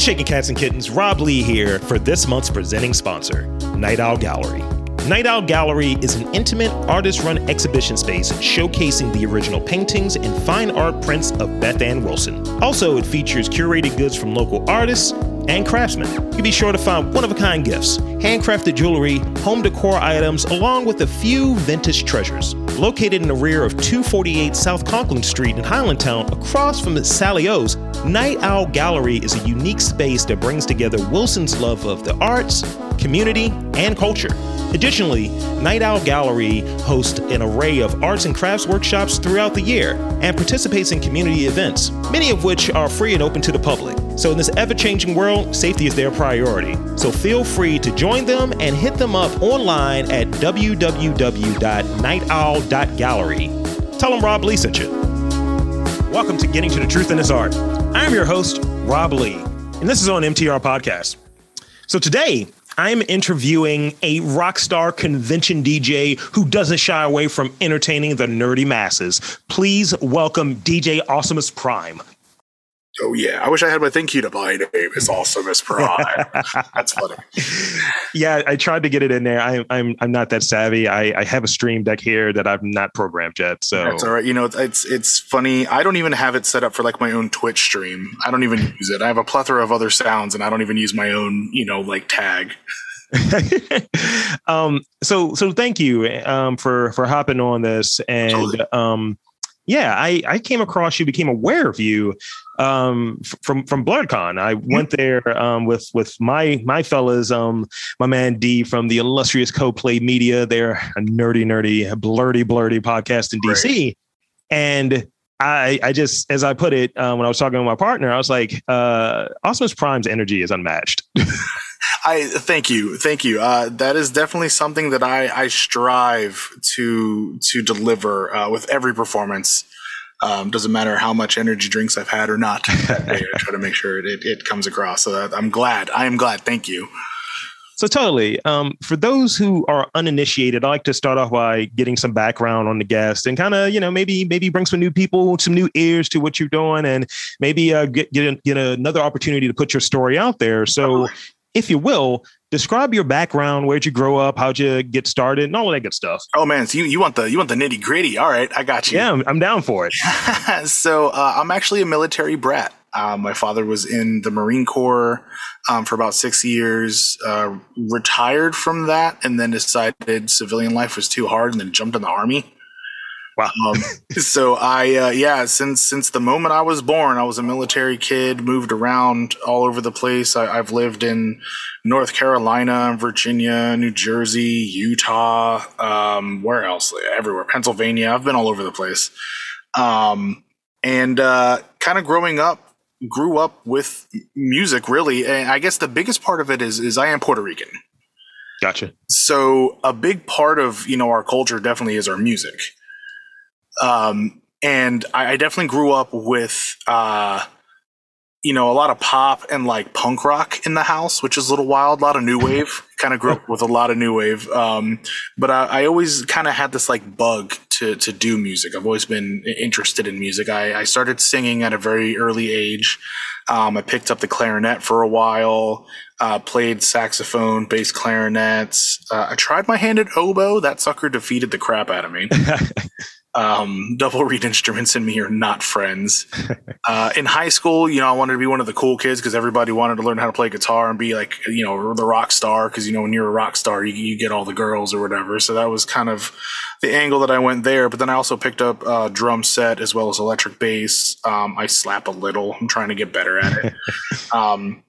Shaking cats and kittens? Rob Lee here for this month's presenting sponsor, Night Owl Gallery. Night Owl Gallery is an intimate, artist run exhibition space showcasing the original paintings and fine art prints of Beth Ann Wilson. Also, it features curated goods from local artists and craftsmen. You'll be sure to find one of a kind gifts, handcrafted jewelry, home decor items, along with a few vintage treasures. Located in the rear of 248 South Conkling Street in Highlandtown, across from Sally O's, Night Owl Gallery is a unique space that brings together Wilson's love of the arts, community, and culture. Additionally, Night Owl Gallery hosts an array of arts and crafts workshops throughout the year and participates in community events, many of which are free and open to the public. So, in this ever changing world, safety is their priority. So, feel free to join them and hit them up online at www.nightowl.gallery. Tell them Rob Lee sent you. Welcome to Getting to the Truth in This Art. I'm your host, Rob Lee, and this is on MTR Podcast. So, today, I'm interviewing a rock star convention DJ who doesn't shy away from entertaining the nerdy masses. Please welcome DJ Awesomus Prime. Oh yeah, I wish I had my thank you to my name is Awesomus Prime. That's funny. Yeah, I tried to get it in there. I, I'm I'm not that savvy. I, I have a stream deck here that I've not programmed yet. So that's all right. You know, it's it's funny. I don't even have it set up for like my own Twitch stream. I don't even use it. I have a plethora of other sounds, and I don't even use my own. You know, like tag. um. So so thank you um for for hopping on this and um yeah, I, I came across you, became aware of you um, from from BlerdCon. I went there um, with with my my fellas, um, my man D from the illustrious Co-Play Media. They're a nerdy, nerdy, blerdy, blerdy podcast in DC, and I I just as I put it uh, when I was talking with my partner, I was like, uh, Prime's energy is unmatched. I thank you, thank you. Uh, that is definitely something that I, I strive to to deliver uh, with every performance. Um, doesn't matter how much energy drinks I've had or not. I try to make sure it, it, comes across. So I'm glad. I am glad. Thank you. So totally. Um, for those who are uninitiated, I like to start off by getting some background on the guest and kind of, you know, maybe maybe bring some new people, some new ears to what you're doing, and maybe uh, get get, a, get another opportunity to put your story out there. So, if you will, describe your background, where'd you grow up, how'd you get started, and all of that good stuff. Oh man, so you, you want the you want the nitty gritty? All right, I got you. Yeah, I'm, I'm down for it. so uh, I'm actually a military brat. Uh, my father was in the Marine Corps um, for about six years, uh, retired from that, and then decided civilian life was too hard, and then jumped in the army. Wow. Um, so I, uh, yeah, since since the moment I was born, I was a military kid. Moved around all over the place. I, have lived in North Carolina, Virginia, New Jersey, Utah. Um, where else? Everywhere. Pennsylvania. I've been all over the place. Um, and uh, kind of growing up, grew up with music. Really, and I guess the biggest part of it is is I am Puerto Rican. Gotcha. So a big part of you know our culture definitely is our music. Um, and I, I, definitely grew up with, uh, you know, a lot of pop and like punk rock in the house, which is a little wild. A lot of new wave. kind of grew up with a lot of new wave. Um, but I, I always kind of had this like bug to to do music. I've always been interested in music. I, I started singing at a very early age. Um, I picked up the clarinet for a while. Uh, played saxophone, bass clarinets. Uh, I tried my hand at oboe. That sucker defeated the crap out of me. um, double reed instruments and me are not friends. Uh, in high school, you know, I wanted to be one of the cool kids because everybody wanted to learn how to play guitar and be like, you know, the rock star. Because you know, when you're a rock star, you, you get all the girls or whatever. So that was kind of the angle that I went there. But then I also picked up uh, drum set as well as electric bass. Um, I slap a little. I'm trying to get better at it. um,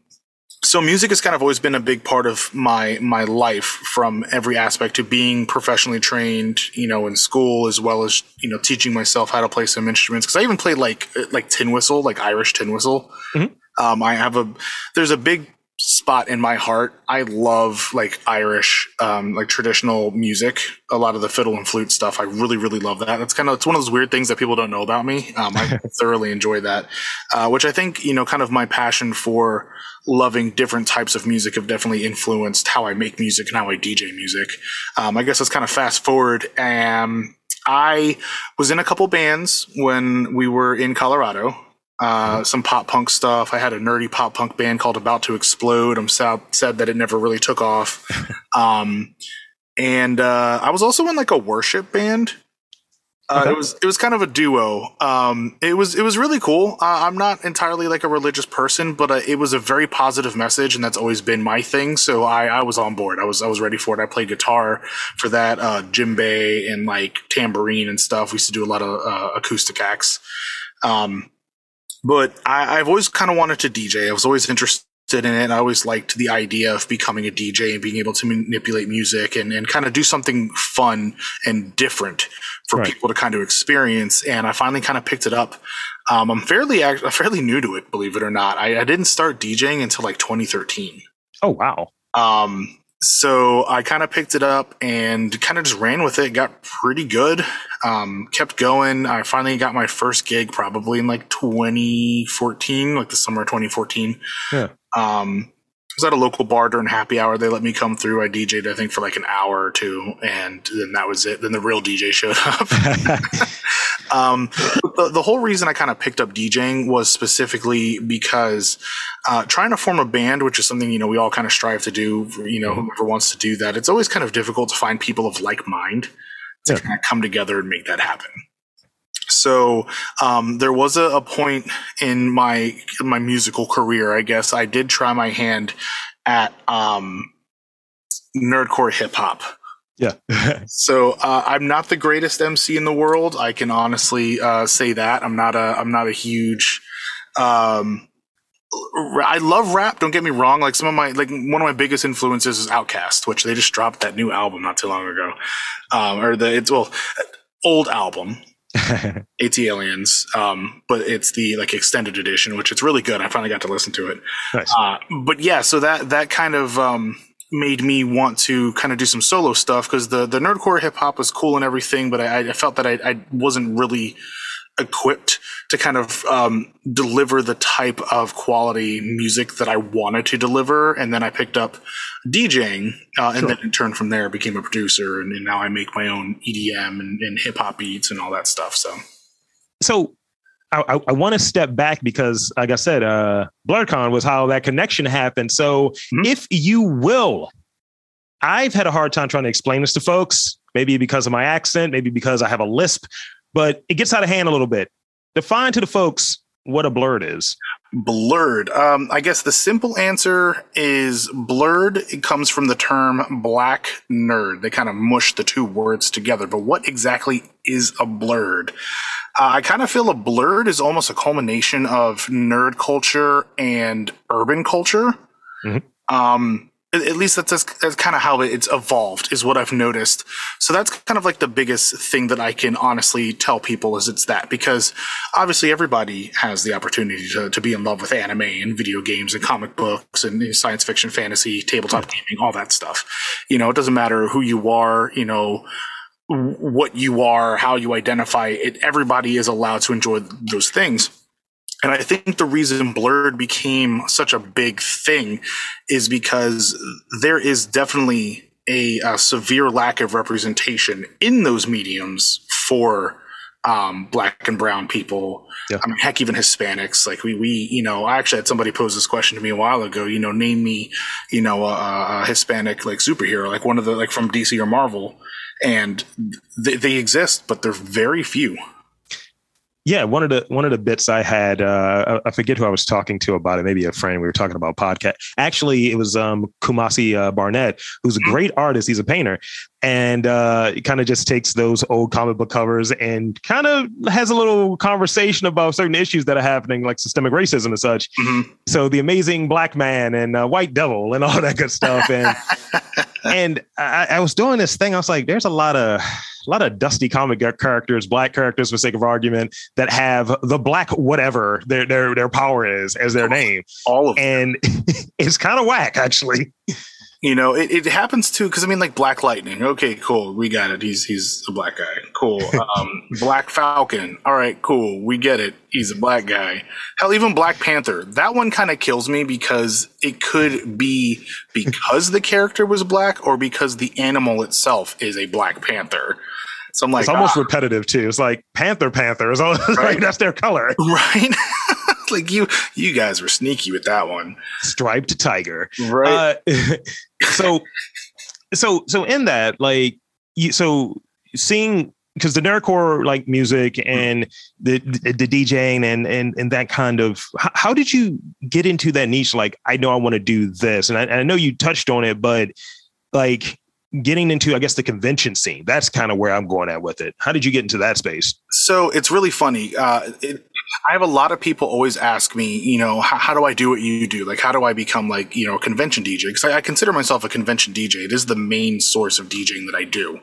so music has kind of always been a big part of my my life from every aspect to being professionally trained you know in school as well as you know teaching myself how to play some instruments because i even played like like tin whistle like irish tin whistle mm-hmm. um, i have a there's a big spot in my heart i love like irish um, like traditional music a lot of the fiddle and flute stuff i really really love that that's kind of it's one of those weird things that people don't know about me um, i thoroughly enjoy that uh, which i think you know kind of my passion for loving different types of music have definitely influenced how I make music and how I DJ music. Um, I guess let's kind of fast forward. Um, I was in a couple bands when we were in Colorado. Uh, some pop punk stuff. I had a nerdy pop punk band called About to Explode. I'm sad, sad that it never really took off. um, and uh, I was also in like a worship band. Uh, Okay. It was it was kind of a duo. Um, it was it was really cool. Uh, I'm not entirely like a religious person, but uh, it was a very positive message, and that's always been my thing. So I, I was on board. I was I was ready for it. I played guitar for that, uh, djembe and like tambourine and stuff. We used to do a lot of uh, acoustic acts. Um, but I, I've always kind of wanted to DJ. I was always interested in it. I always liked the idea of becoming a DJ and being able to manipulate music and, and kind of do something fun and different for Right. people to kind of experience. And I finally kind of picked it up. Um, I'm fairly act- fairly new to it, believe it or not. I, I didn't start DJing until like 2013. Oh wow. Um, so I kind of picked it up and kind of just ran with it. Got pretty good. Um, kept going. I finally got my first gig probably in like 2014, like the summer of 2014. Yeah. Um, was at a local bar during happy hour. They let me come through. I DJ'd, I think, for like an hour or two, and then that was it. Then the real DJ showed up. Um, the, the whole reason I kind of picked up DJing was specifically because uh, trying to form a band, which is something you know we all kind of strive to do. You know, whoever wants to do that, it's always kind of difficult to find people of like mind to Yeah. kind of come together and make that happen. So um, there was a, a point in my in my musical career, I guess I did try my hand at um, nerdcore hip hop. yeah. So uh, I'm not the greatest MC in the world. I can honestly uh, say that I'm not a I'm not a huge. Um, I love rap. Don't get me wrong. Like some of my like one of my biggest influences is Outkast, which they just dropped that new album not too long ago, um, or the it's well old album. ATLiens, um, but it's the like extended edition, which it's really good. I finally got to listen to it. nice. Uh, but yeah, so that that kind of um, made me want to kind of do some solo stuff because the the nerdcore hip hop was cool and everything, but I, I felt that I, I wasn't really equipped to kind of um, deliver the type of quality music that I wanted to deliver, and then I picked up DJing, uh, and Sure. then in turn from there became a producer, and, and now I make my own EDM and, and hip hop beats and all that stuff. So so I, I, I want to step back because, like I said, uh, BlerdCon was how that connection happened. So, Mhm. if you will, I've had a hard time trying to explain this to folks. Maybe because of my accent, maybe because I have a lisp, but it gets out of hand a little bit. Define to the folks what a blerd is. Blerd. Um, I guess the simple answer is blerd. It comes from the term black nerd. They kind of mush the two words together. But what exactly is a blerd? Uh, I kind of feel a blerd is almost a culmination of nerd culture and urban culture. Mhm. Um, at least that's, that's kind of how it's evolved, is what I've noticed. So that's kind of like the biggest thing that I can honestly tell people is it's that because obviously everybody has the opportunity to, to be in love with anime and video games and comic books and science fiction, fantasy, tabletop gaming, all that stuff. You know, it doesn't matter who you are, you know, what you are, how you identify it. Everybody is allowed to enjoy those things. And I think the reason Blerd became such a big thing is because there is definitely a, a severe lack of representation in those mediums for um, black and brown people. Yeah. I mean, heck, even Hispanics. Like we, we, you know, I actually had somebody pose this question to me a while ago. You know, name me, you know, a, a Hispanic like superhero, like one of the like from DC or Marvel, and they, they exist, but they're very few. Yeah, one of the one of the bits I had, uh, I forget who I was talking to about it. Maybe a friend. We were talking about podcast. Actually, it was um, Kumasi uh, Barnett, who's a great artist. He's a painter, and uh, kind of just takes those old comic book covers and kind of has a little conversation about certain issues that are happening, like systemic racism and such. Mhm. So the amazing black man and uh, white devil and all that good stuff. And and I, I was doing this thing. I was like, there's a lot of a lot of dusty comic characters, black characters, for sake of argument, that have the black whatever their their their power is as their name, All of and it's kind of whack actually. You know, it, it happens too because I mean, like Black Lightning. Okay, cool, we got it. He's he's a black guy. Cool. Um, black Falcon. All right, cool, we get it. He's a black guy. Hell, even Black Panther. That one kind of kills me because it could be because the character was black or because the animal itself is a Black Panther. So I'm like, It's almost ah, repetitive too. It's like Panther Panther is all Right. like that's their color. right. like you, you guys were sneaky with that one. Striped tiger, right? Uh, so, so, so in that, like, you, so seeing because the nerdcore like music mm-hmm. and the, the, DJing and and and that kind of how, how, did you get into that niche? Like, I know I want to do this, and I, and I know you touched on it, but like getting into, I guess, the convention scene. That's kind of where I'm going at with it. How did you get into that space? So it's really funny. Uh, it, I have a lot of people always ask me, you know, how, how, do I do what you do? Like, how do I become like, you know, a convention DJ? Because I, I consider myself a convention DJ. It is the main source of DJing that I do.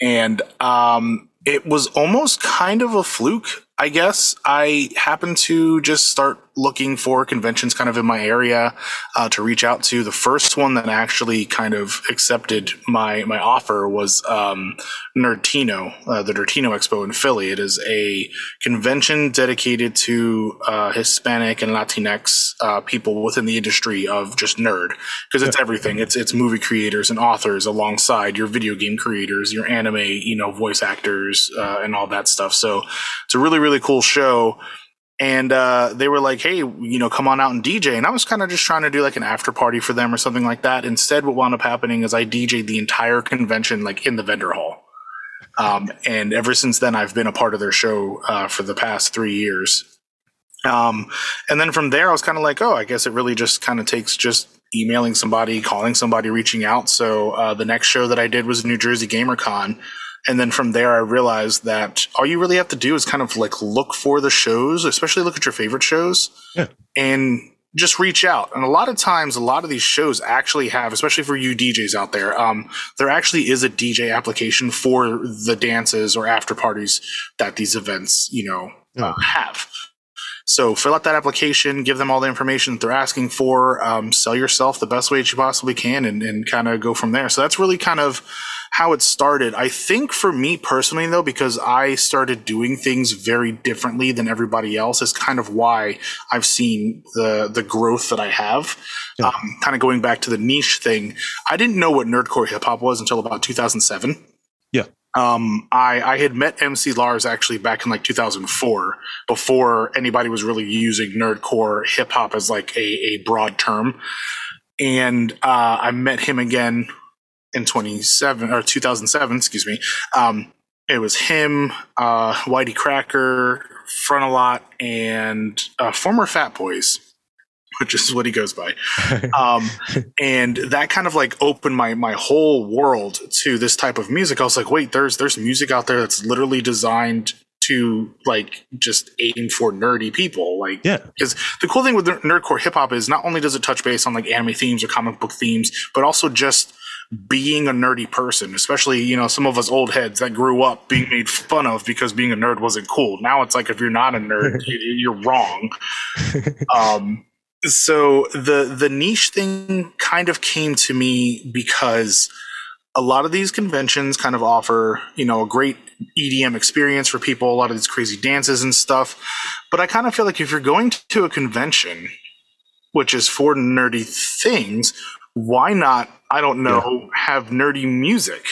And um, it was almost kind of a fluke. I guess I happened to just start looking for conventions kind of in my area uh, to reach out to. The first one that actually kind of accepted my my offer was um, Nerdtino, uh, the Nerdtino Expo in Philly. It is a convention dedicated to uh, Hispanic and Latinx uh, people within the industry of just nerd because it's everything. It's it's movie creators and authors alongside your video game creators, your anime, you know, voice actors, uh, and all that stuff. So it's a really really cool show and uh, they were like, "Hey, you know, come on out and DJ." And I was kind of just trying to do like an after party for them or something like that. Instead, what wound up happening is I DJed the entire convention like in the vendor hall. Um, and ever since then, I've been a part of their show uh, for the past three years. Um, and then from there, I was kind of like, "Oh, I guess it really just kind of takes just emailing somebody, calling somebody, reaching out." So uh, the next show that I did was New Jersey GamerCon and then from there, I realized that all you really have to do is kind of like look for the shows, especially look at your favorite shows, yeah. and just reach out. And a lot of times, a lot of these shows actually have, especially for you DJs out there, um, there actually is a DJ application for the dances or after parties that these events, you know, uh, have. So fill out that application, give them all the information that they're asking for, um, sell yourself the best way that you possibly can, and, and kind of go from there. So that's really kind of how it started. I think for me personally, though, because I started doing things very differently than everybody else, is kind of why I've seen the the growth that I have. Yeah. Um, kind of going back to the niche thing, I didn't know what nerdcore hip hop was until about 2007. Yeah. Um, I, I had met MC Lars actually back in like 2004 before anybody was really using nerdcore hip hop as like a, a broad term. And uh, I met him again in 27 or 2007, excuse me. Um, it was him, uh, YTCracker, Frontalot, and uh, former Fat Boys, which is what he goes by. um, and that kind of like opened my my whole world to this type of music. I was like, wait, there's there's music out there that's literally designed to like just aim for nerdy people. Like, yeah, because the cool thing with nerdcore hip hop is not only does it touch base on like anime themes or comic book themes, but also just being a nerdy person, especially, you know, some of us old heads that grew up being made fun of because being a nerd wasn't cool. Now it's like if you're not a nerd, you're wrong. Um, so the the niche thing kind of came to me because a lot of these conventions kind of offer, you know, a great EDM experience for people, a lot of these crazy dances and stuff. But I kind of feel like if you're going to a convention, which is for nerdy things, why not I don't know, yeah. have nerdy music.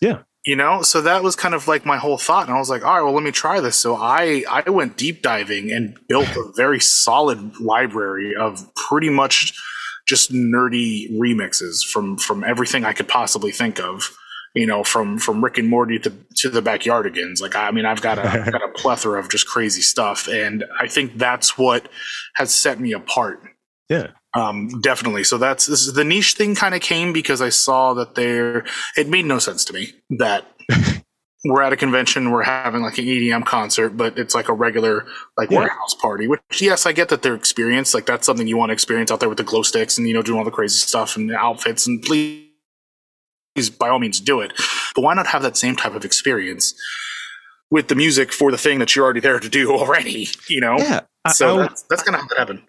Yeah. You know, so that was kind of like my whole thought. And I was like, all right, well, let me try this. So I, I went deep diving and built a very solid library of pretty much just nerdy remixes from, from everything I could possibly think of you know, from from Rick and Morty to to the Backyardigans. Like, I mean, I've got a I've got a plethora of just crazy stuff, and I think that's what has set me apart. Yeah, um, definitely. So that's this is the niche thing kind of came because I saw that there it made no sense to me that we're at a convention, we're having like an EDM concert, but it's like a regular like yeah. warehouse party. Which yes, I get that they're experienced. Like that's something you want to experience out there with the glow sticks and you know doing all the crazy stuff and outfits and please by all means do it. But why not have that same type of experience with the music for the thing that you're already there to do already? You know? Yeah. So I, that's, that's gonna happen.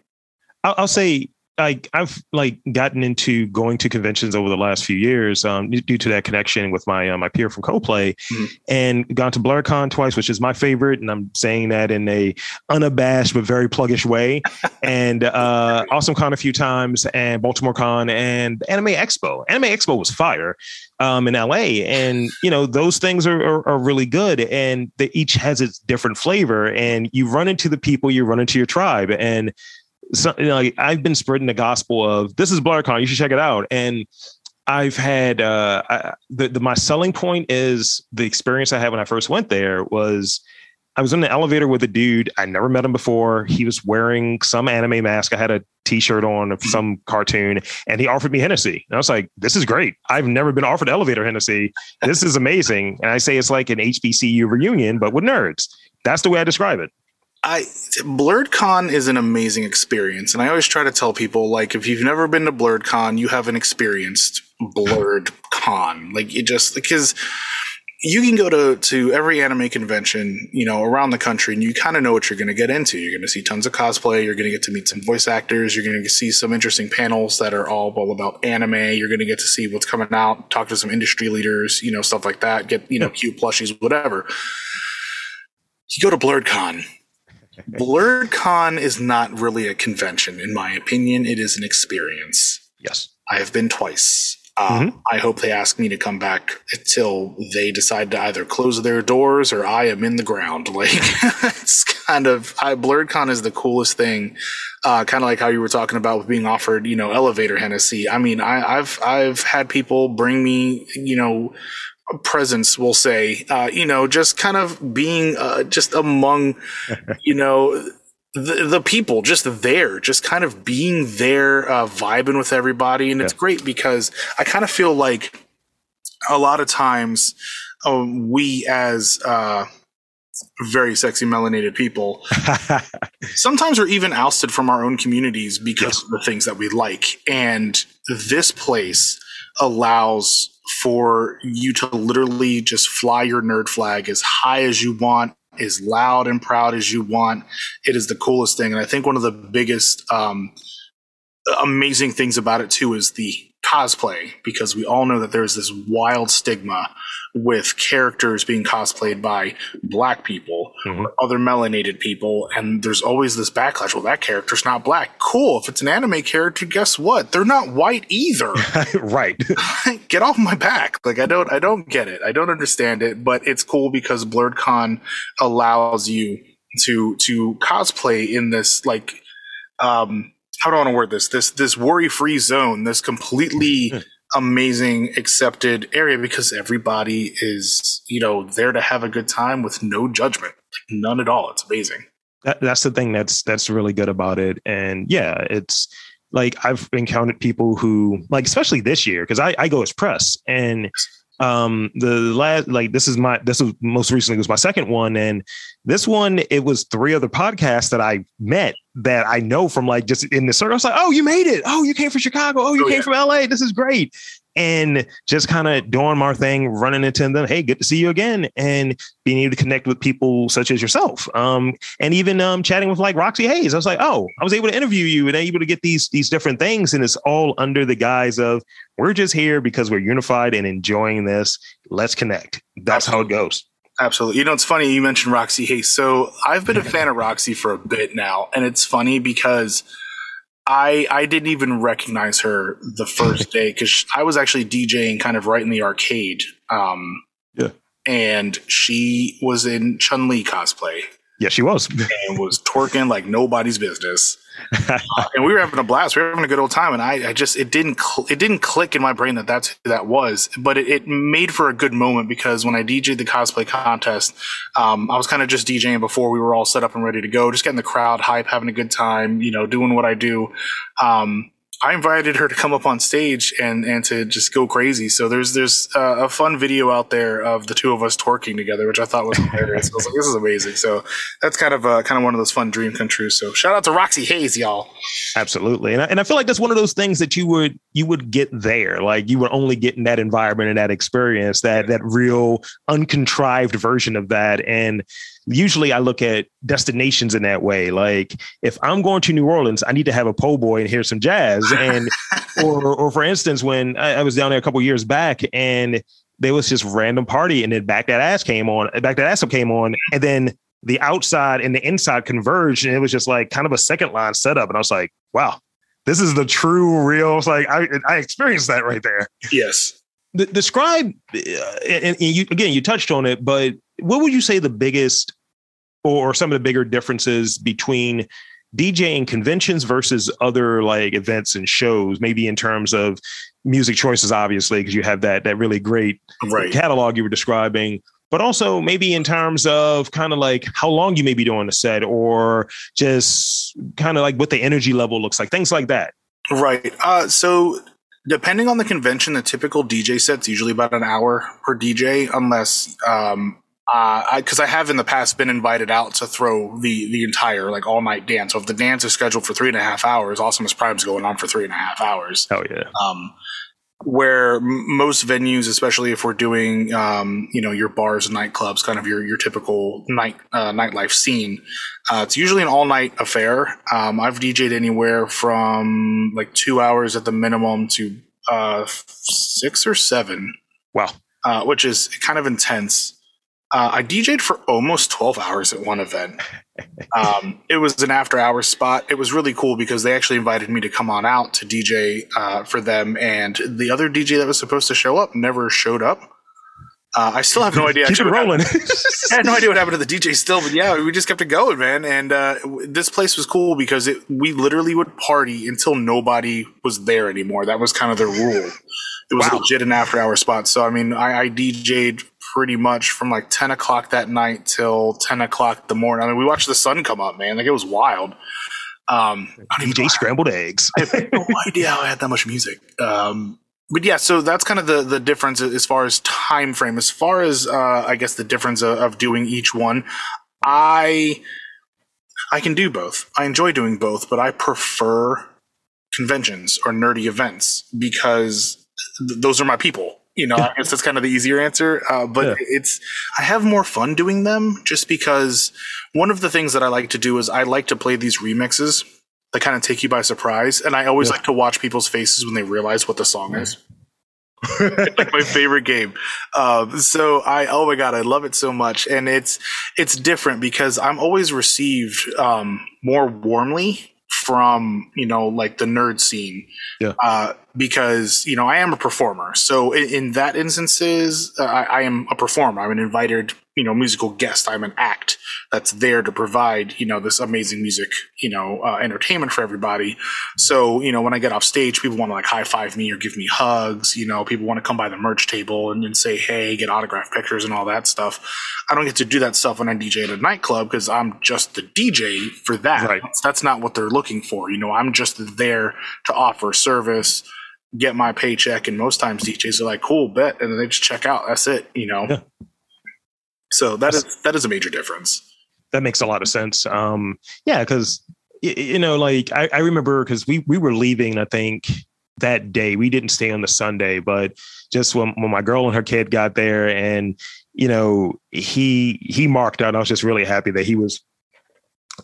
I'll, I'll say I, I've like gotten into going to conventions over the last few years um, due to that connection with my uh, my peer from Coplay, mm-hmm. and gone to BlerdCon twice, which is my favorite, and I'm saying that in a unabashed but very pluggish way. and uh, Awesome Con a few times, and Baltimore Con, and Anime Expo. Anime Expo was fire um, in LA, and you know those things are, are, are really good, and they each has its different flavor. And you run into the people, you run into your tribe, and so, you know, like I've been spreading the gospel of this is BlerdCon, you should check it out. And I've had uh, I, the, the my selling point is the experience I had when I first went there was I was in the elevator with a dude. I never met him before. He was wearing some anime mask. I had a t-shirt on of some cartoon and he offered me Hennessy. And I was like, this is great. I've never been offered elevator Hennessy. This is amazing. And I say it's like an HBCU reunion, but with nerds. That's the way I describe it. I BlerdCon is an amazing experience, and I always try to tell people like if you've never been to BlerdCon, you haven't experienced BlerdCon. Like it just because you can go to to every anime convention, you know, around the country, and you kind of know what you're going to get into. You're going to see tons of cosplay. You're going to get to meet some voice actors. You're going to see some interesting panels that are all, all about anime. You're going to get to see what's coming out, talk to some industry leaders, you know, stuff like that. Get you know, cute plushies, whatever. You go to BlerdCon BlerdCon is not really a convention, in my opinion. It is an experience. Yes. I have been twice. Uh, mm-hmm. I hope they ask me to come back until they decide to either close their doors or I am in the ground. Like it's kind of I, BlerdCon is the coolest thing. Uh, kind of like how you were talking about with being offered, you know, elevator Hennessy. I mean, I, I've I've had people bring me, you know, presence we'll say uh, you know just kind of being uh, just among you know the, the people just there just kind of being there uh, vibing with everybody. And yeah. it's great because i kind of feel like a lot of times um, we as uh, very sexy melanated people sometimes we're even ousted from our own communities because of the things that we like. And this place allows for you to literally just fly your nerd flag as high as you want, as loud and proud as you want. It is the coolest thing. And I think one of the biggest um, amazing things about it too is the cosplay, because we all know that there's this wild stigma with characters being cosplayed by black people mm-hmm. or other melanated people. And there's always this backlash. Well, that character's not black. Cool. If it's an anime character, guess what? They're not white either. right. get off my back. Like I don't I don't get it. I don't understand it, but it's cool because BlerdCon allows you to to cosplay in this like um how do I want to word this? This this worry free zone, this completely hmm amazing accepted area because everybody is you know there to have a good time with no judgment. None at all. It's amazing. That, that's the thing that's that's really good about it. And yeah it's like i've encountered people who like especially this year because I, I go as press. And um the last like this is my this was most recently was my second one. And this one it was three other podcasts that i met that i know from like just in the circle i was like oh you made it oh you came from chicago oh you oh, came yeah. from la this is great and just kind of doing my thing, running into them. Hey, good to see you again, and being able to connect with people such as yourself, um, and even um, chatting with like Roxy Hayes. I was like, oh, I was able to interview you and able to get these these different things, and it's all under the guise of we're just here because we're unified and enjoying this. Let's connect. That's Absolutely. how it goes. Absolutely. You know, it's funny you mentioned Roxy Hayes. So I've been a fan of Roxy for a bit now, and it's funny because I I didn't even recognize her the first day because I was actually DJing kind of right in the arcade. Um, yeah, and she was in Chun Li cosplay. Yeah, she was, and was twerking like nobody's business. Uh, and we were having a blast. We were having a good old time, and I, I just it didn't cl- it didn't click in my brain that that's who that was. But it, it made for a good moment because when I DJed the cosplay contest, um, I was kind of just DJing before we were all set up and ready to go, just getting the crowd hype, having a good time, you know, doing what I do. Um, I invited her to come up on stage and and to just go crazy. So there's there's uh, a fun video out there of the two of us twerking together, which I thought was hilarious. I was like, this is amazing. So that's kind of uh, kind of one of those fun dream come true. So shout out to Roxy Hayes, y'all. Absolutely, and I, and I feel like that's one of those things that you would you would get there. Like you would only get in that environment and that experience, that that real uncontrived version of that, and usually I look at destinations in that way. Like if I'm going to New Orleans, I need to have a po' boy and hear some jazz. And or or for instance, when I, I was down there a couple years back and there was just random party and then back that ass came on, back that ass up came on, and then the outside and the inside converged, and it was just like kind of a second line setup. And I was like, wow, this is the true real. It's like I I experienced that right there. Yes. The, describe uh, and, and you again you touched on it, but what would you say the biggest or some of the bigger differences between DJing conventions versus other like events and shows, maybe in terms of music choices, obviously, because you have that that really great Right. catalog you were describing, but also maybe in terms of kind of like how long you may be doing the set or just kind of like what the energy level looks like, things like that. Right. Uh, so depending on the convention, the typical DJ set's usually about an hour per DJ, unless um, uh, I because I have in the past been invited out to throw the the entire like all night dance. So if the dance is scheduled for three and a half hours, Awesomus Prime's going on for three and a half hours. Oh yeah. Um, where m- most venues, especially if we're doing, um, you know, your bars and nightclubs, kind of your your typical night uh, nightlife scene, uh, it's usually an all night affair. Um, I've DJed anywhere from like two hours at the minimum to uh, six or seven, Wow. uh, which is kind of intense. Uh, I DJed for almost 12 hours at one event. Um, it was an after hours spot. It was really cool because they actually invited me to come on out to DJ uh, for them. And the other DJ that was supposed to show up never showed up. Uh, I still have no idea. Keep it what rolling. I had no idea what happened to the DJ still, but yeah, we just kept it going, man. And uh, this place was cool because it, we literally would party until nobody was there anymore. That was kind of their rule. It was Wow. legit an after hour spot. So I mean, I, I DJ'd pretty much from like ten o'clock that night till ten o'clock the morning. I mean, we watched the sun come up, man. Like it was wild. Um, I don't even know DJ scrambled eggs. I have no idea how I had that much music. Um, but yeah, so that's kind of the the difference as far as time frame. As far as uh, I guess the difference of, of doing each one, I I can do both. I enjoy doing both, but I prefer conventions or nerdy events because th- those are my people. You know, I guess that's kind of the easier answer. Uh, but Yeah. it's I have more fun doing them just because one of the things that I like to do is I like to play these remixes that kind of take you by surprise, and I always Yeah. like to watch people's faces when they realize what the song is. it's like my favorite game. Um, so I, oh my god, I love it so much, and it's it's different because I'm always received um, more warmly from you know like the nerd scene. Yeah. Uh, because you know I am a performer, so in, in that instances, uh, I, I am a performer. I'm an invited you know musical guest. I'm an act that's there to provide you know this amazing music you know uh, entertainment for everybody. So you know when I get off stage, people want to like high five me or give me hugs. You know people want to come by the merch table and, and say hey, get autograph pictures and all that stuff. I don't get to do that stuff when I DJ at a nightclub because I'm just the DJ for that. Right. That's, that's not what they're looking for. You know I'm just there to offer service. Get my paycheck, and most times DJs are like, "Cool, bet," and then they just check out. That's it, you know. Yeah. So that is that is a major difference. that makes a lot of sense. Um, yeah, because you know, like I, I remember because we we were leaving. I think that day we didn't stay on the Sunday, but just when when my girl and her kid got there, and you know, he he marked out. I was just really happy that he was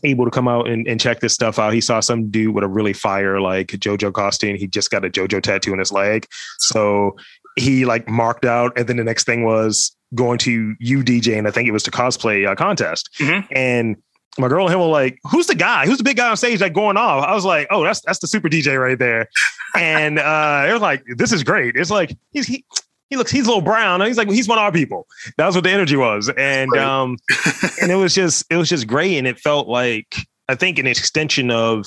able to come out and, and check this stuff out. He saw some dude with a really fire like JoJo costume. He just got a JoJo tattoo on his leg, so he like marked out. And then the next thing was going to you DJ, and I think it was the cosplay uh, contest. Mhm. And my girl and him were like, "Who's the guy? Who's the big guy on stage like going off?" I was like, "Oh, that's that's the super DJ right there." And uh, was like, "This is great." It's like he's he. He looks, he's a little brown. He's like, he's one of our people. That was what the energy was. And, Right. um, and it was just, it was just great. And it felt like, I think an extension of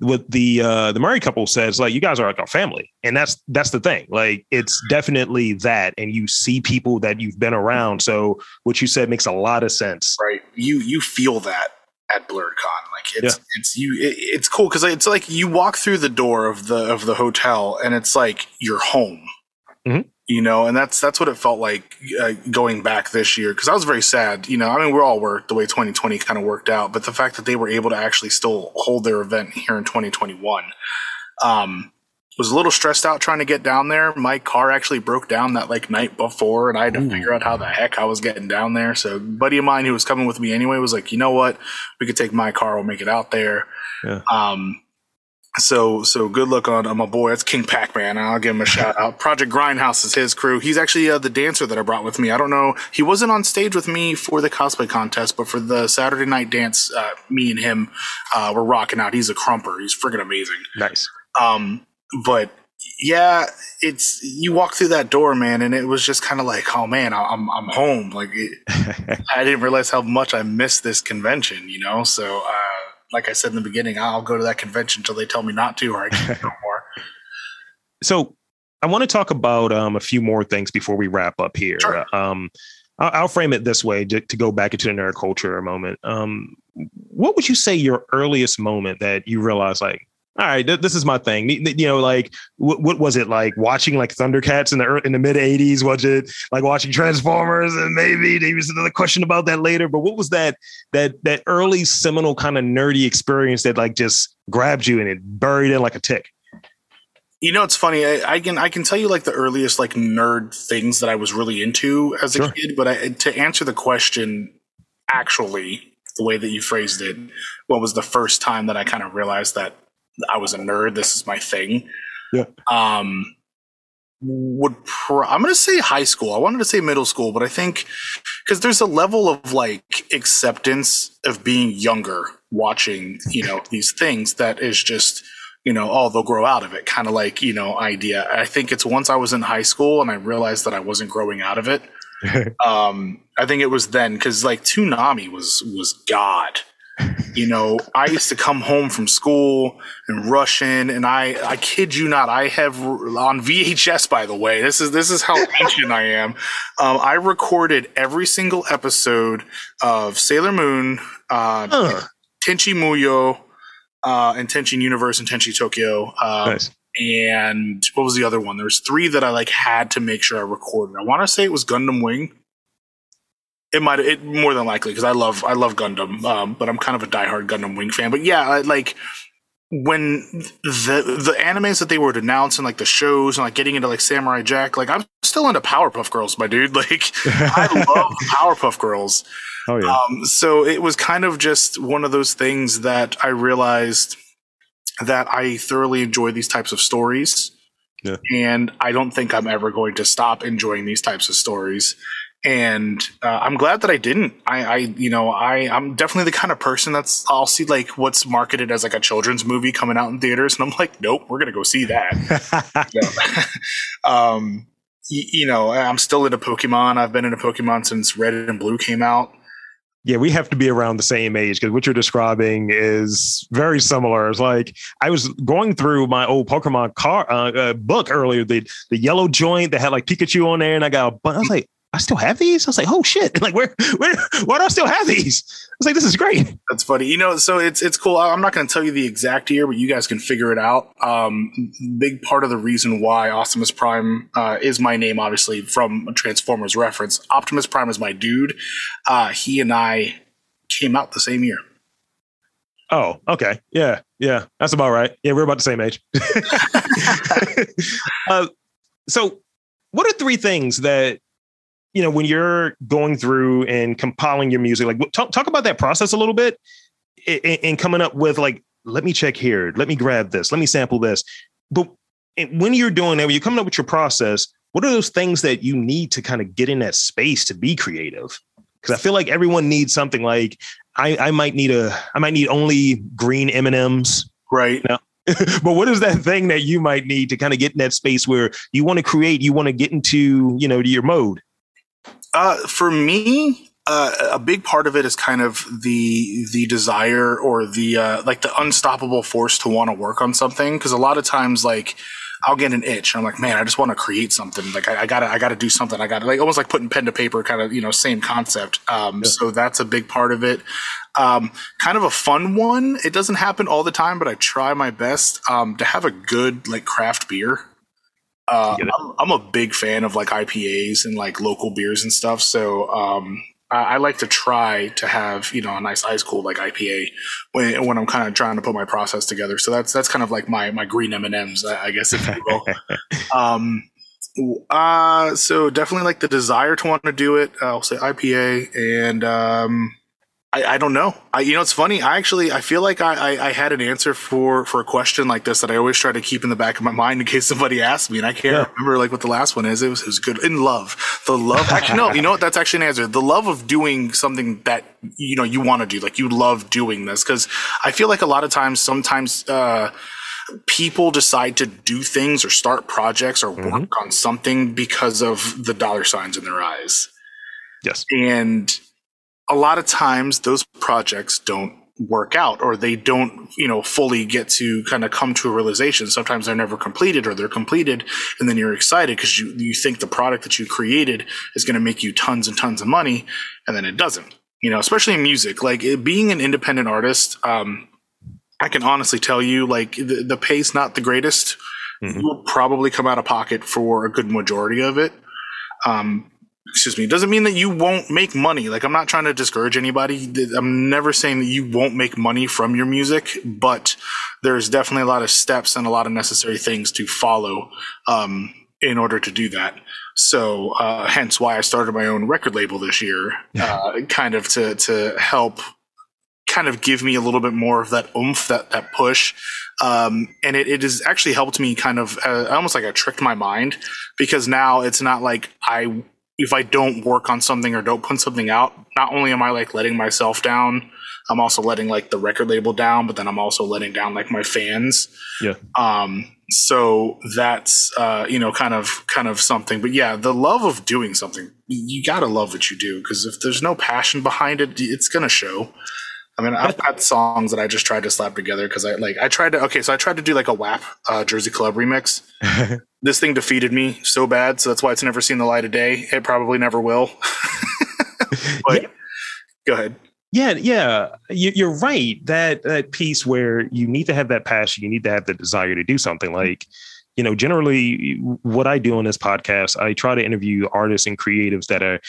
what the, uh, the Murray couple says, like, you guys are like a family. And that's, that's the thing. Like, it's definitely that. And you see people that you've been around. So what you said makes a lot of sense. right you you feel that at BlerdCon like it's it's you it, it's cool because it's like you walk through the door of the of the hotel and it's like you're home Mhm. You know and that's that's what it felt like uh, going back this year because i was very sad you know i mean we're all worked the way 2020 kind of worked out but the fact that they were able to actually still hold their event here in 2021 um was a little stressed out trying to get down there. My car actually broke down that like night before, and I had to Ooh. figure out how the heck I was getting down there. So, a buddy of mine who was coming with me anyway was like, you know what, we could take my car, we'll make it out there. Yeah. Um, so so good luck on, on my boy. That's King Pac Man. I'll give him a shout out. Project Grindhouse is his crew. He's actually uh, the dancer that I brought with me. I don't know. He wasn't on stage with me for the cosplay contest, but for the Saturday night dance, uh, me and him uh, were rocking out. He's a krumper. He's freaking amazing. Nice. Um, but yeah, it's you walk through that door, man, and it was just kind of like, oh man, I'm I'm home. Like it, I didn't realize how much I missed this convention, you know. So uh, like I said in the beginning, I'll go to that convention until they tell me not to, or I can't no more. So I want to talk about um, a few more things before we wrap up here. Sure. Um, I'll, I'll, frame it this way to, to, go back into the nerd culture a moment. Um, what would you say your earliest moment that you realized, like, all right, th- this is my thing. You know, like what, what was it like watching like Thundercats in the in the mid '80s? Was it like watching Transformers? And maybe there's another question about that later. But what was that that that early seminal kind of nerdy experience that like just grabbed you and it buried in like a tick? You know, it's funny. I, I, can I can tell you like the earliest like nerd things that I was really into as a sure. kid. But I, to answer the question, actually, the way that you phrased it, what was the first time that I kind of realized that I was a nerd. This is my thing. Yeah. Um, would pro- I'm going to say high school. I wanted to say middle school, but I think because there's a level of like acceptance of being younger, watching you know these things that is just you know oh they'll grow out of it kind of like you know idea. I think it's once I was in high school and I realized that I wasn't growing out of it. um, I think it was then because like Toonami was was God you know, I used to come home from school and rush in, and I, I kid you not, I have on VHS. By the way, this is this is how ancient I am. Um, I recorded every single episode of Sailor Moon, uh, huh. Tenchi Muyo, uh, and Tenchi Universe and Tenchi Tokyo. Uh, nice. And what was the other one? There was three that I like had to make sure I recorded. I want to say it was Gundam Wing. It might it more than likely because I love I love Gundam, um, but I'm kind of a diehard Gundam Wing fan. But yeah, I, like when the the animes that they were announcing, like the shows and like getting into like Samurai Jack, like I'm still into Powerpuff Girls, my dude. Like I love Powerpuff Girls. Oh yeah. Um, so it was kind of just one of those things that I realized that I thoroughly enjoy these types of stories. Yeah. And I don't think I'm ever going to stop enjoying these types of stories and uh, I'm glad that I didn't. I, I, you know, I, I'm definitely the kind of person that's I'll see like what's marketed as like a children's movie coming out in theaters, and I'm like, nope, we're gonna go see that. um, y- you know, I'm still into Pokemon. I've been into Pokemon since Red and Blue came out. Yeah, we have to be around the same age because what you're describing is very similar. It's like I was going through my old Pokemon car uh, uh, book earlier, the the yellow joint that had like Pikachu on there, and I got, but I was like, I still have these. I was like, oh shit! Like, where, where, why do I still have these? I was like, this is great. That's funny. You know, so it's it's cool. I'm not going to tell you the exact year, but you guys can figure it out. Um, big part of the reason why Optimus Prime uh, is my name, obviously from a Transformers reference. Optimus Prime is my dude. Uh, he and I came out the same year. Oh, okay. Yeah, yeah, that's about right. Yeah, we're about the same age. uh, so, what are three things that you know when you're going through and compiling your music like talk, talk about that process a little bit and, and coming up with like let me check here. Let me grab this. Let me sample this. But when you're doing that when you're coming up with your process what are those things that you need to kind of get in that space to be creative? Because i feel like everyone needs something like i i might need a i might need only green m&ms right. now but what is that thing that you might need to kind of get in that space where you want to create you want to get into you know your mode uh, for me, uh, a big part of it is kind of the the desire or the uh, like the unstoppable force to want to work on something. Because a lot of times, like I'll get an itch. I'm like, man, I just want to create something. Like I, I, gotta, I gotta do something. I gotta like almost like putting pen to paper, kind of, you know, same concept. Um, yeah. so that's a big part of it. Um, kind of a fun one. It doesn't happen all the time, but I try my best, um, to have a good like craft beer. Uh, I'm, I'm, a big fan of like IPAs and like local beers and stuff. So um, I like to try to have you know a nice ice cold like IPA when when I'm kind of trying to put my process together. So that's that's kind of like my my green M and M's, I guess if you will. um, uh, so definitely like the desire to want to do it. I'll say IPA and um, I, I don't know. I, you know, it's funny. I actually, I feel like I, I, I, had an answer for, for a question like this that I always try to keep in the back of my mind in case somebody asks me. And I can't yeah. remember like what the last one is. It was, it was good in love. The love. Actually, no, you know what? That's actually an answer. The love of doing something that, you know, you want to do. Like you love doing this. Cause I feel like a lot of times, sometimes, uh, people decide to do things or start projects or mm-hmm. work on something because of the dollar signs in their eyes. Yes. And, a lot of times those projects don't work out or they don't you know fully get to kind of come to a realization. Sometimes they're never completed or they're completed and then you're excited because you you think the product that you created is going to make you tons and tons of money and then it doesn't you know especially in music. Like it, being an independent artist um i can honestly tell you like the, the pay's not the greatest mm-hmm. you'll probably come out of pocket for a good majority of it. Um excuse me, doesn't mean that you won't make money. Like I'm not trying to discourage anybody. I'm never saying that you won't make money from your music, but there's definitely a lot of steps and a lot of necessary things to follow um, in order to do that. So, uh, hence why I started my own record label this year, uh, kind of to to help, kind of give me a little bit more of that oomph, that that push. Um, and it, it has actually helped me kind of uh, almost like I tricked my mind because now it's not like I if I don't work on something or don't put something out, not only am I like letting myself down, I'm also letting like the record label down, but then I'm also letting down like my fans. Yeah. Um, so that's uh, you know, kind of kind of something. But yeah, the love of doing something, you gotta love what you do because if there's no passion behind it, it's gonna show. I mean, I've got songs that I just tried to slap together because I like I tried to okay, so I tried to do like a WAP uh, Jersey Club remix. this thing defeated me so bad, so that's why it's never seen the light of day. It probably never will. but, yeah. Go ahead. Yeah, yeah, you're right. That that piece where you need to have that passion, you need to have the desire to do something. Like you know, generally what I do on this podcast, I try to interview artists and creatives that are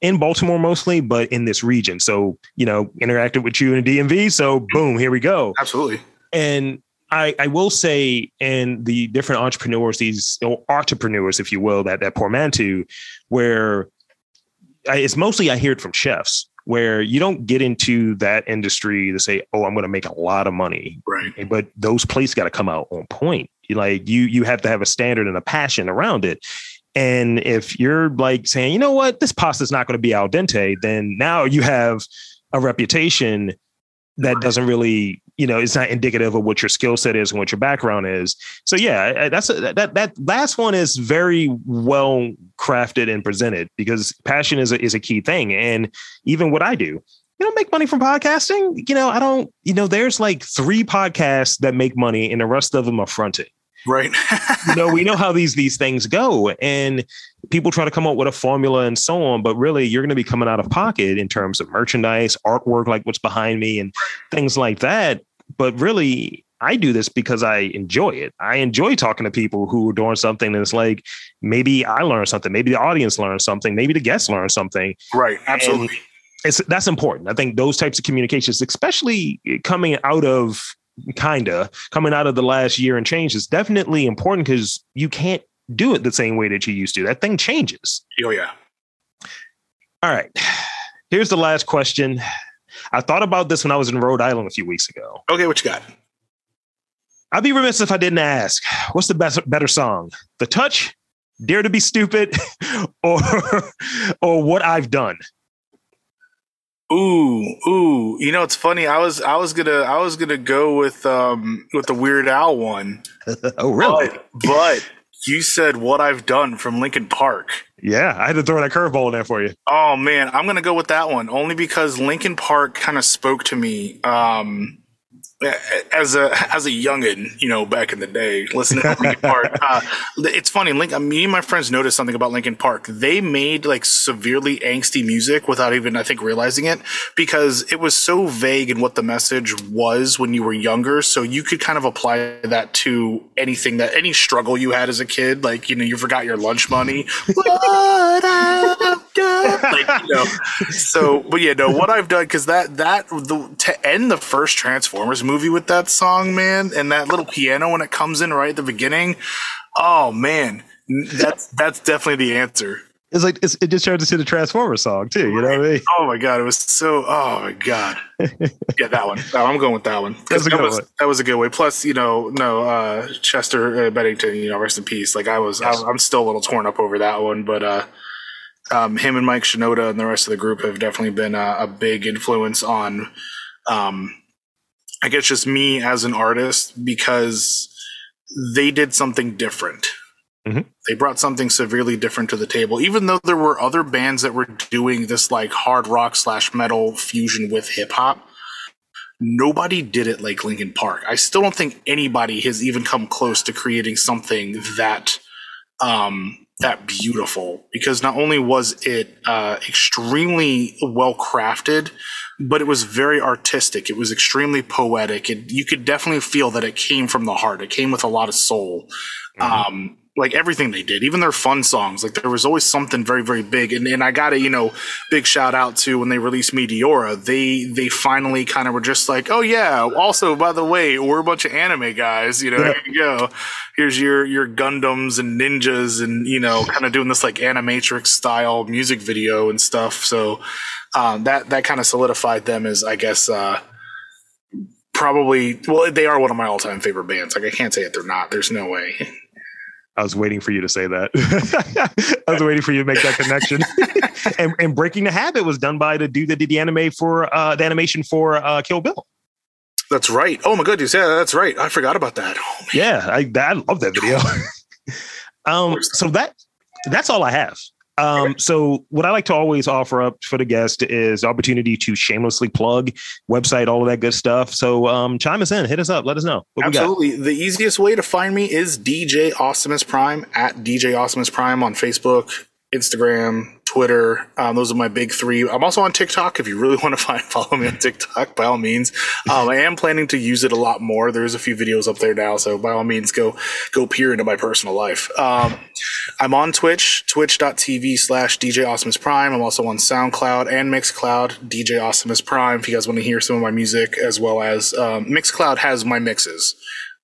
in Baltimore mostly, but in this region. So, you know, interacted with you in DMV. So mm-hmm. boom, here we go. Absolutely. And I, I will say, in the different entrepreneurs, these entrepreneurs, if you will, that that portmanteau, where I, it's mostly I hear it from chefs where you don't get into that industry to say, "Oh, I'm going to make a lot of money," right? But those plates got to come out on point. Like you, you have to have a standard and a passion around it. And if you're like saying, you know what, this pasta is not going to be al dente, then now you have a reputation that doesn't really, you know, it's not indicative of what your skill set is and what your background is. So yeah, that's a, that that last one is very well crafted and presented because passion is a, is a key thing. And even what I do, you don't make money from podcasting. You know, I don't. You know, there's like three podcasts that make money, and the rest of them are fronted. Right. you know, we know how these these things go, and people try to come up with a formula and so on. But really, you're going to be coming out of pocket in terms of merchandise, artwork, like what's behind me, and things like that. But really, I do this because I enjoy it. I enjoy talking to people who are doing something and it's like maybe I learn something, maybe the audience learns something, maybe the guests learn something. Right. Absolutely. And it's that's important. I think those types of communications, especially coming out of kinda coming out of the last year and change is definitely important because you can't do it the same way that you used to. That thing changes. Oh yeah. All right. Here's the last question. I thought about this when I was in Rhode Island a few weeks ago. Okay, what you got? I'd be remiss if I didn't ask. What's the best better song? The Touch, Dare to be Stupid, or or What I've Done? Ooh, ooh. You know, it's funny. I was, I was gonna, I was gonna go with, um, with the Weird Al one. oh, really? But, but, you said what I've done from Linkin Park. Yeah, I had to throw that curveball in there for you. Oh man, I'm gonna go with that one only because Linkin Park kind of spoke to me. Um, as a as a youngin, you know, back in the day, listening to Linkin Park. Uh, it's funny. Link, me and my friends noticed something about Linkin Park. They made like severely angsty music without even, I think, realizing it because it was so vague in what the message was when you were younger. So you could kind of apply that to anything that any struggle you had as a kid. Like you know, you forgot your lunch money. what like you know. So, but yeah, no. What I've done because that that the, to end the first Transformers movie with that song, man, and that little piano when it comes in right at the beginning. Oh man, that's that's definitely the answer. It's like it's, it just turns into the Transformers song too. You know what I mean? Oh my god, it was so. Oh my god. yeah, that one. Oh, I'm going with that one. That's that was one. that was a good way. Plus, you know, no uh, Chester uh, Bennington. You know, rest in peace. Like I was, Yes. I, I'm still a little torn up over that one, but uh, um, him and Mike Shinoda and the rest of the group have definitely been a, a big influence on. Um, I guess just me as an artist because they did something different. Mhm. They brought something severely different to the table, even though there were other bands that were doing this like hard rock slash metal fusion with hip hop. Nobody did it like Linkin Park. I still don't think anybody has even come close to creating something that um, that beautiful. Because not only was it uh, extremely well crafted, but it was very artistic. It was extremely poetic. It, you could definitely feel that it came from the heart. It came with a lot of soul. Um, like everything they did, even their fun songs, like there was always something very, very big. And, and I got a you know, big shout out to when they released Meteora, they, they finally kind of were just like, oh yeah, also, by the way, we're a bunch of anime guys, you know, Yeah. here you go. Here's your, your Gundams and ninjas and, you know, kind of doing this like animatrix style music video and stuff. So, um, that, that kind of solidified them as, I guess, uh, probably, well, they are one of my all time favorite bands. Like I can't say that they're not, there's no way. I was waiting for you to say that. I was waiting for you to make that connection. and, and Breaking the Habit was done by the dude that did the anime for uh, the animation for uh, Kill Bill. That's right. Oh my goodness, yeah, that's right. I forgot about that. Oh. Yeah, I, I love that video. um, so that that's all I have. Um, so what I like to always offer up for the guest is opportunity to shamelessly plug website, all of that good stuff. So um, chime us in, hit us up, let us know. Absolutely. The easiest way to find me is DJ Awesomus Prime at DJ Awesomus Prime on Facebook, Instagram, Twitter. Um, those are my big three. I'm also on TikTok. If you really want to find follow me on TikTok, by all means. Um, I am planning to use it a lot more. There's a few videos up there now, so by all means, go go peer into my personal life. Um, I'm on Twitch, twitch.tv slash DJ Awesomus Prime. I'm also on SoundCloud and Mixcloud, DJ Awesomus Prime, if you guys want to hear some of my music, as well as um, Mixcloud has my mixes.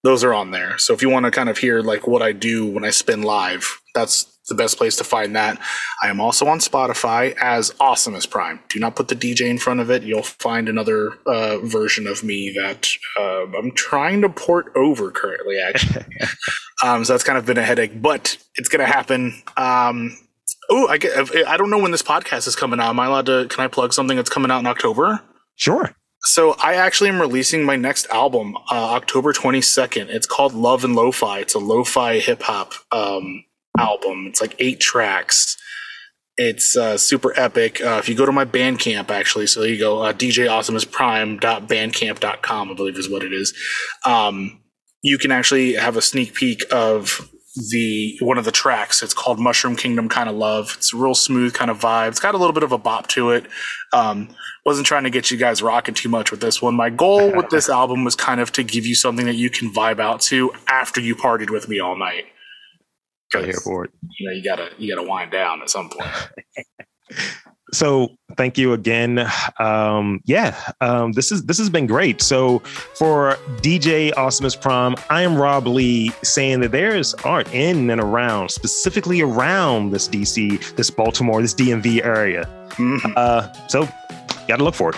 Those are on there. So if you want to kind of hear like what I do when I spin live, that's the best place to find that. I am also on Spotify as Awesomus Prime. Do not put the DJ in front of it. You'll find another uh, version of me that uh, I'm trying to port over currently, actually. um, so that's kind of been a headache, but it's going to happen. Um, oh, I, get, I don't know when this podcast is coming out. Am I allowed to? Can I plug something that's coming out in October? Sure. So I actually am releasing my next album uh, October 22nd. It's called Love and Lo-Fi. It's a lo-fi hip hop um, album. It's like eight tracks. It's uh, super epic. Uh, if you go to my Bandcamp, actually, so there you go, uh, djawesomusprime.bandcamp.com, I believe is what it is. Um, you can actually have a sneak peek of the one of the tracks. It's called Mushroom Kingdom Kind of Love. It's a real smooth kind of vibe. It's got a little bit of a bop to it. Um, wasn't trying to get you guys rocking too much with this one. My goal with this album was kind of to give you something that you can vibe out to after you partied with me all night. Got here for it. You know, you gotta you gotta wind down at some point. So thank you again. Um, yeah, um, this is this has been great. So for DJ Awesomus Prime, I am Rob Lee saying that there's art in and around, specifically around this DC, this Baltimore, this DMV area. Mhm. Uh, so got to look for it.